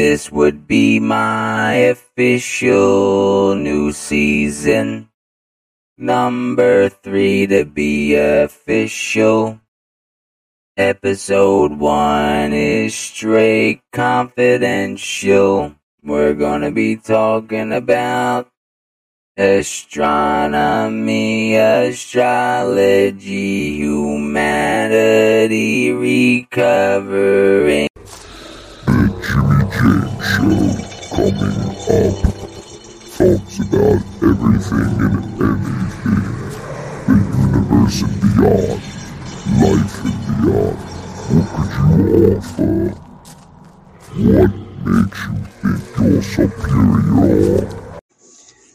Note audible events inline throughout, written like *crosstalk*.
this would be my official new season. Number three to be official. Episode one is straight confidential. We're gonna be talking about astronomy, astrology, humanity, recovering. Jimmy James Show coming up. Talks about everything and anything. The universe and beyond. Life and beyond. What could you offer? What makes you think you're superior?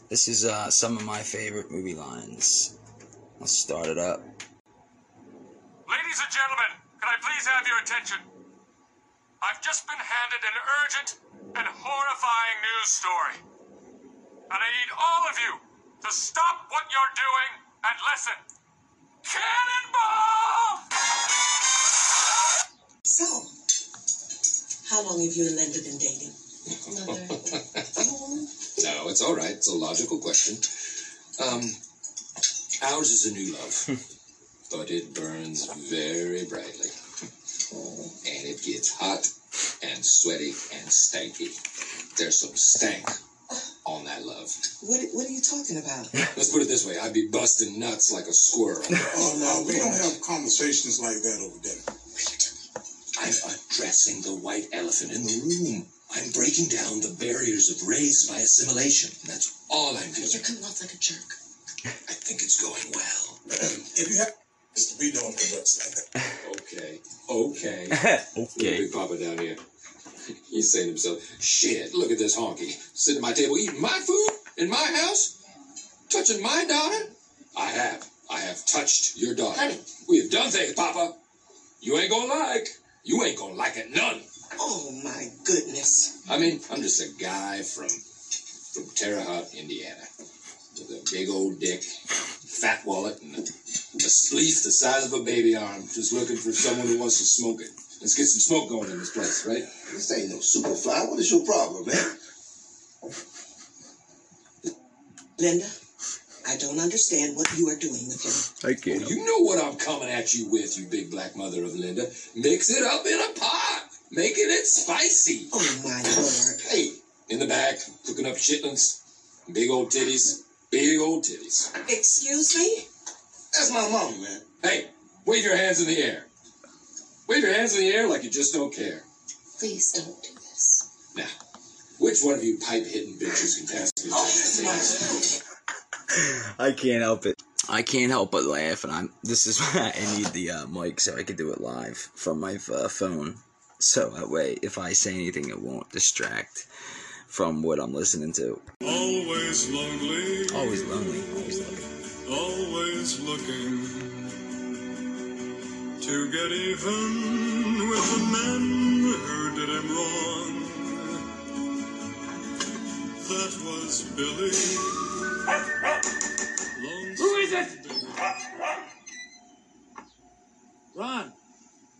This is uh, some of my favorite movie lines. I'll start it up. Ladies and gentlemen, can I please have your attention? I've just been handed an urgent and horrifying news story. And I need all of you to stop what you're doing and listen. Cannonball! So, how long have you and Linda been dating? *laughs* No, it's all right. It's a logical question. Um, ours is a new love, *laughs* but it burns very brightly, and it gets hot and sweaty and stanky. There's some stank on that love. What, what are you talking about? *laughs* Let's put it this way: I'd be busting nuts like a squirrel. Oh no, we don't oh, have conversations like that over dinner. I'm addressing the white elephant in the room. I'm breaking down the barriers of race by assimilation. That's all I'm doing. You're doing. coming off like a jerk. I think it's going well. If you have, we don't converse like that. Okay, okay. *laughs* Look, Big Papa down here. He's saying to himself, shit, look at this honky. Sitting at my table eating my food in my house? Touching my daughter? I have. I have touched your daughter. Honey. We have done things, Papa. You ain't gonna like. You ain't gonna like it none. Oh my goodness. I mean, I'm just a guy from from Terre Haute, Indiana, with a big old dick, fat wallet, and a, a spleef the size of a baby arm, just looking for someone who wants to smoke it. Let's get some smoke going in this place, right? This ain't no superfly. What is your problem, man? Linda, I don't understand what you are doing with him. I can't. You know what I'm coming at you with, you big black mother of Linda. Mix it up in a pot, making it spicy. Oh my lord. Hey, in the back, cooking up chitlins, big old titties, big old titties. Excuse me? That's my mama, man. Hey, wave your hands in the air. Wave your hands in the air like you just don't care. Please don't do this. Now, which one of you pipe hitting bitches can pass me Oh I can't help it. I can't help but laugh, and I'm. This is *laughs* why I need the uh, mic so I can do it live from my uh, phone. So that way, if I say anything, it won't distract from what I'm listening to. Always lonely, Always lonely. Always lonely. Always looking to get even with the men who did him wrong. That was Billy. Who is it? Ron,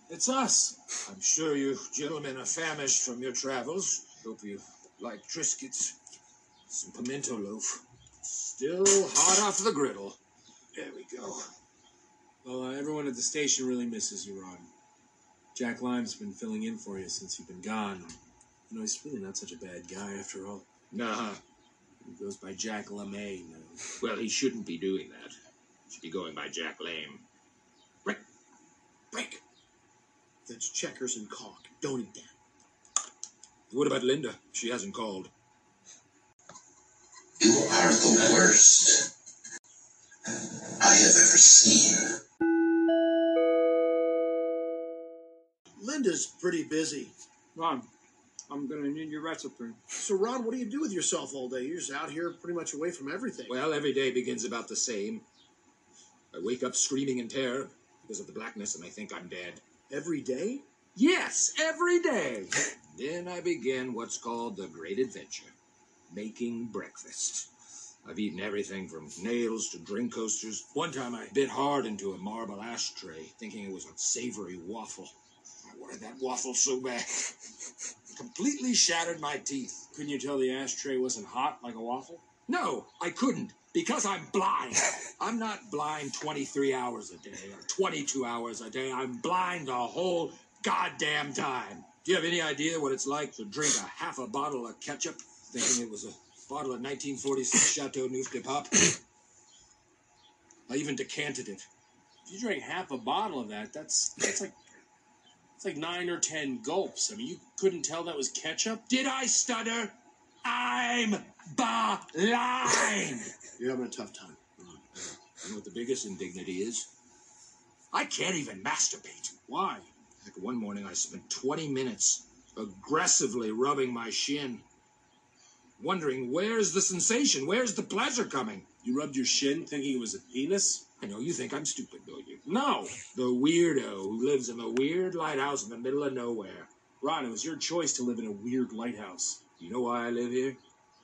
it's us. I'm sure you gentlemen are famished from your travels. Hope you like Triscuits. Some pimento loaf. Still hot off the griddle. There we go. Well, uh, everyone at the station really misses you, Ron. Jack Lime's been filling in for you since you've been gone. You know, he's really not such a bad guy after all. Nah. He goes by Jack LeMay now. Well, he shouldn't be doing that. He should be going by Jack Lame. Break! Break! That's checkers and cock. Don't eat that. What about Linda? She hasn't called. You are the worst I have ever seen. Linda's pretty busy. Ron, I'm gonna need your recipe. So, Ron, what do you do with yourself all day? You're just out here pretty much away from everything. Well, every day begins about the same. I wake up screaming in terror because of the blackness and I think I'm dead. Every day? Yes, every day. then I begin what's called the great adventure making breakfast. I've eaten everything from nails to drink coasters. One time I bit hard into a marble ashtray, thinking it was a savory waffle. I wanted that waffle so bad. *laughs* completely shattered my teeth. Couldn't you tell the ashtray wasn't hot like a waffle? No, I couldn't because I'm blind. I'm not blind 23 hours a day or 22 hours a day. I'm blind the whole goddamn time. Do you have any idea what it's like to drink a half a bottle of ketchup thinking it was a bottle of 1946 Chateau Neuf de Pape? I even decanted it. If you drank half a bottle of that, that's that's like it's like nine or ten gulps. I mean, you couldn't tell that was ketchup. Did I stutter? I'm blind. You're having a tough time. You know what the biggest indignity is? I can't even masturbate. Why? Like one morning, I spent 20 minutes aggressively rubbing my shin, wondering where's the sensation? Where's the pleasure coming? You rubbed your shin thinking it was a penis? I know you think I'm stupid, don't you? No. The weirdo who lives in a weird lighthouse in the middle of nowhere. Ron, it was your choice to live in a weird lighthouse. You know why I live here?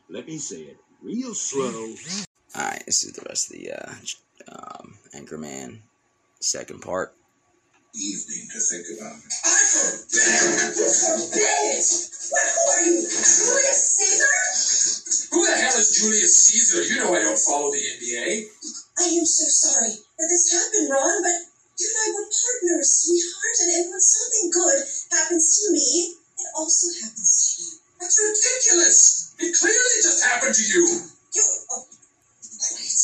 Let me say it real slow. Alright, this is the rest of the uh, um, Anchorman second part. Evening to think about. I forbid! You forbid it! What, who are you? Julius Caesar? Who the hell is Julius Caesar? You know I don't follow the NBA. I am so sorry that this happened, Ron, but you and I were partners, sweetheart, and, and when something good happens to me, it also happens to you. That's ridiculous. It clearly just happened to you. You. Oh, quiet.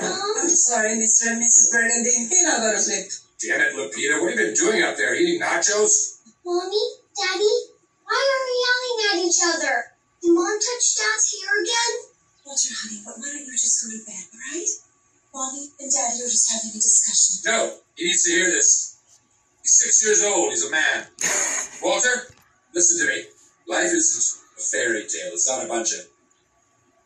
Um, I'm sorry, Mr. and Mrs. Burgundy. You know, go to sleep. Damn it, Lupita. What have you been doing up there? Eating nachos? Mommy, Daddy, why are we yelling at each other? Did Mom touch Dad's hair again? Walter, honey, but why don't you just go to bed, all right? Mommy and Daddy are just having a discussion. No. He needs to hear this. He's six years old. He's a man. *laughs* Walter, listen to me. Life isn't a fairy tale. It's not a bunch of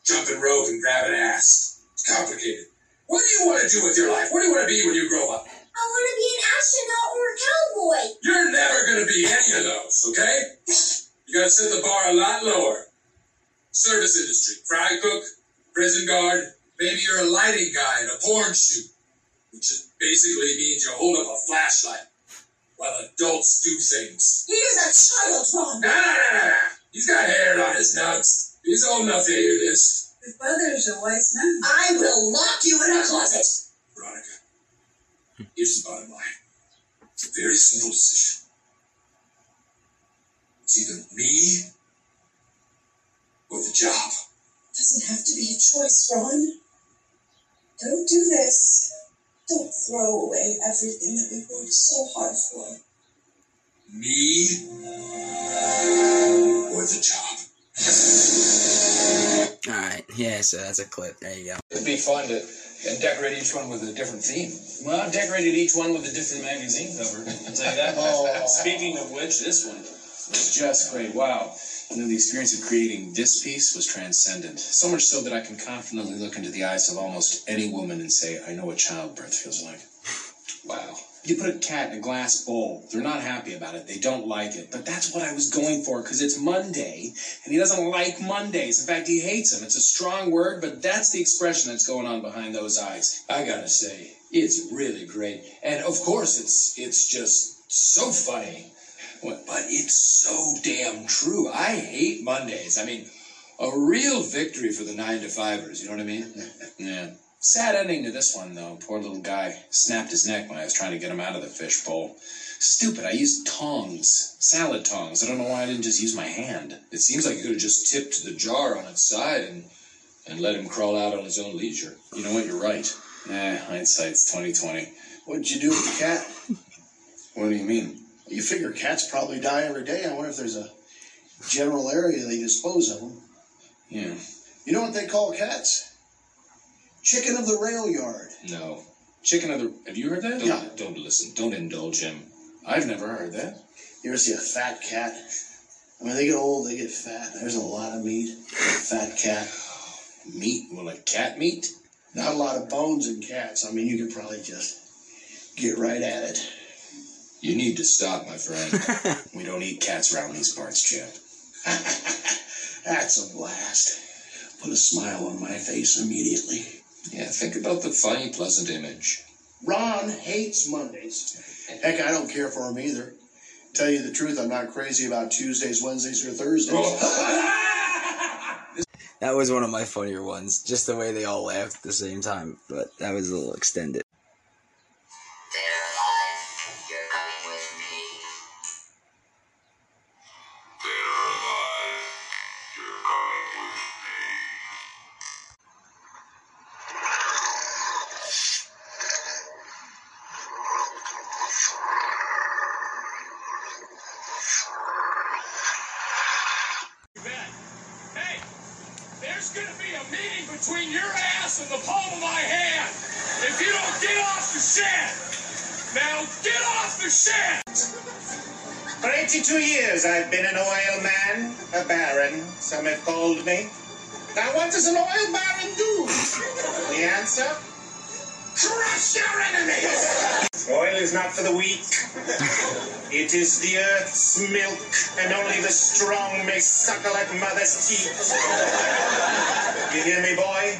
jumping rope and grabbing ass. It's complicated. What do you want to do with your life? What do you want to be when you grow up? I want to be an astronaut or a cowboy. You're never going to be any of those, okay? *laughs* You got to set the bar a lot lower. Service industry, fry cook, prison guard, maybe you're a lighting guy in a porn shoot, which basically means you hold up a flashlight while adults do things. He is a child, Ron. Nah, nah, nah, nah. He's got hair on his nuts. He's old enough to hear this. Your is a wise man. I will lock you in a closet. Veronica, here's the bottom line. It's a very simple decision. It's either me or the job. Doesn't have to be a choice, Ron. Don't do this. Don't throw away everything that we've worked so hard for. Me or the job. Alright, yeah, so that's a clip. There you go. It'd be fun to and decorate each one with a different theme. Well, I've decorated each one with a different magazine cover. I'll tell you that. Oh. Speaking of which, this one was just great. Wow. You know, the experience of creating this piece was transcendent. So much so that I can confidently look into the eyes of almost any woman and say, I know what childbirth feels like. Wow. You put a cat in a glass bowl. They're not happy about it. They don't like it. But that's what I was going for because it's Monday and he doesn't like Mondays. In fact, he hates them. It's a strong word, but that's the expression that's going on behind those eyes. I gotta say, it's really great. And of course it's it's just so funny. What- But it's so damn true. I hate Mondays. I mean, a real victory for the nine to fivers, you know what I mean? *laughs* Yeah. Sad ending to this one, though. Poor little guy snapped his neck when I was trying to get him out of the fish bowl. Stupid. I used tongs. Salad tongs. I don't know why I didn't just use my hand. It seems like you could have just tipped the jar on its side and and let him crawl out on his own leisure. You know what? You're right. Eh, hindsight's 2020. What'd you do with the cat? *laughs* What do you mean? You figure cats probably die every day. I wonder if there's a general area they dispose of them. Yeah. You know what they call cats? Chicken of the rail yard. No. Chicken of the. Have you heard that? Don't, Yeah. don't listen. Don't indulge him. I've never heard that. You ever see a fat cat? I mean, they get old, they get fat. There's a lot of meat. Fat cat. Meat? Well, like cat meat? Not a lot of bones in cats. I mean, you could probably just get right at it. You need to stop, my friend. *laughs* We don't eat cats around these parts, Chip. *laughs* That's a blast. Put a smile on my face immediately. yeah, think about the funny, pleasant image. Ron hates Mondays. Heck, I don't care for him either. Tell you the truth, I'm not crazy about Tuesdays, Wednesdays, or Thursdays. *laughs* That was one of my funnier ones. Just the way they all laughed at the same time, but that was a little extended. There's gonna be a meeting between your ass and the palm of my hand. If you don't get off the shed, now get off the shed. For 82 years I've been an oil man, a baron, some have called me. Now what does an oil baron do? The answer? Crush your enemies! Oil is not for the weak. It is the earth's milk, and only the strong may suckle at mother's teat. You hear me, boy?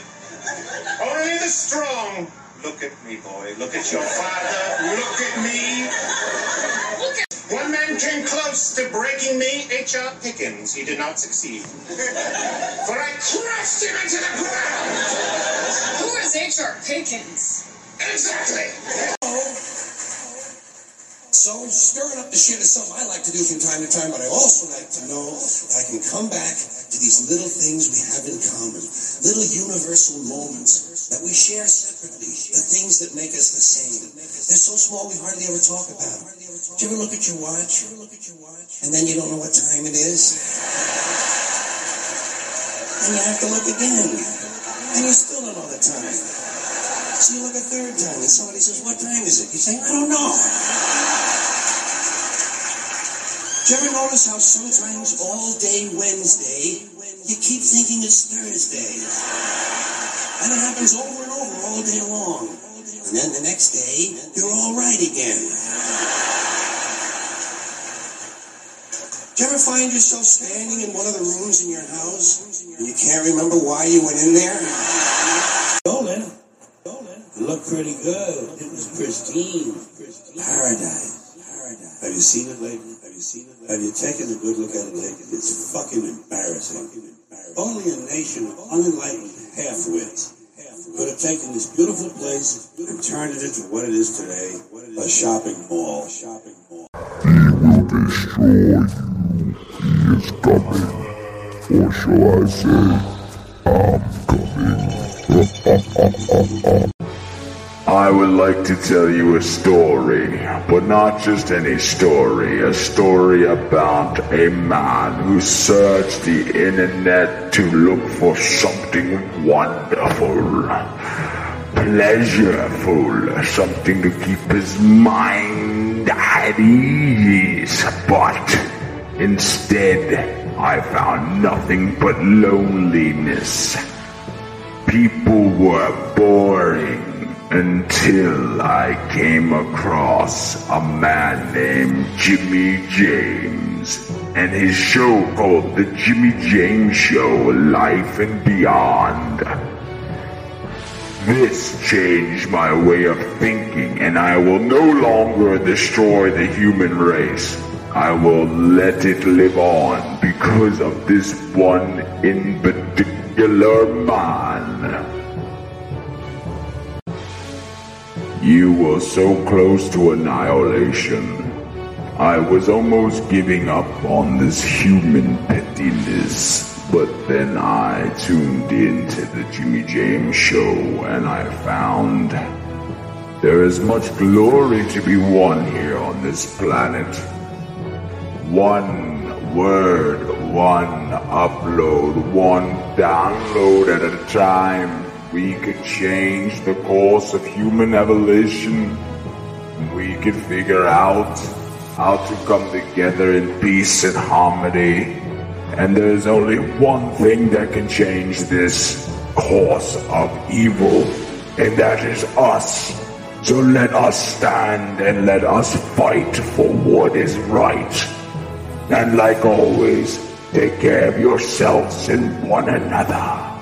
Only the strong. Look at me, boy. Look at your father. Look at me. Look at one man came close to breaking me, H.R. Pickens. He did not succeed. For I crushed him into the ground. Who is H.R. Pickens? Exactly. So stirring up the shit is something I like to do from time to time, but I also like to know that I can come back to these little things we have in common, little universal moments that we share separately, the things that make us the same. They're so small we hardly ever talk about them. Do you ever look at your watch? And then you don't know what time it is? And you have to look again. And you still don't know the time. So you look a third time and somebody says, What time is it? You say, I don't know. Do you ever notice how sometimes all day Wednesday, you keep thinking it's Thursday? And it happens over and over all day long. And then the next day, you're all right again. Do you ever find yourself standing in one of the rooms in your house and you can't remember why you went in there? Stolen. It looked pretty good. It was pristine. Paradise. Paradise. Have you seen it lately? Have you seen it? Have you taken a good look at it lately? It's fucking embarrassing. Only a nation of unenlightened half-wits could have taken this beautiful place and turned it into what it is today, a shopping mall. He will destroy you. He is coming. Or shall I say, I'm coming. *laughs* I would like to tell you a story, but not just any story, a story about a man who searched the internet to look for something wonderful, pleasureful, something to keep his mind at ease, but instead I found nothing but loneliness. People were boring until I came across a man named Jimmy James and his show called The Jimmy James Show Life and Beyond. This changed my way of thinking, and I will no longer destroy the human race. I will let it live on because of this one in particular man. You were so close to annihilation. I was almost giving up on this human pettiness, but then I tuned into the Jimmy James show and I found there is much glory to be won here on this planet. One word, one upload, one download at a time we could change the course of human evolution. We could figure out how to come together in peace and harmony. And there's only one thing that can change this course of evil, and that is us. So let us stand and let us fight for what is right. And like always, take care of yourselves and one another.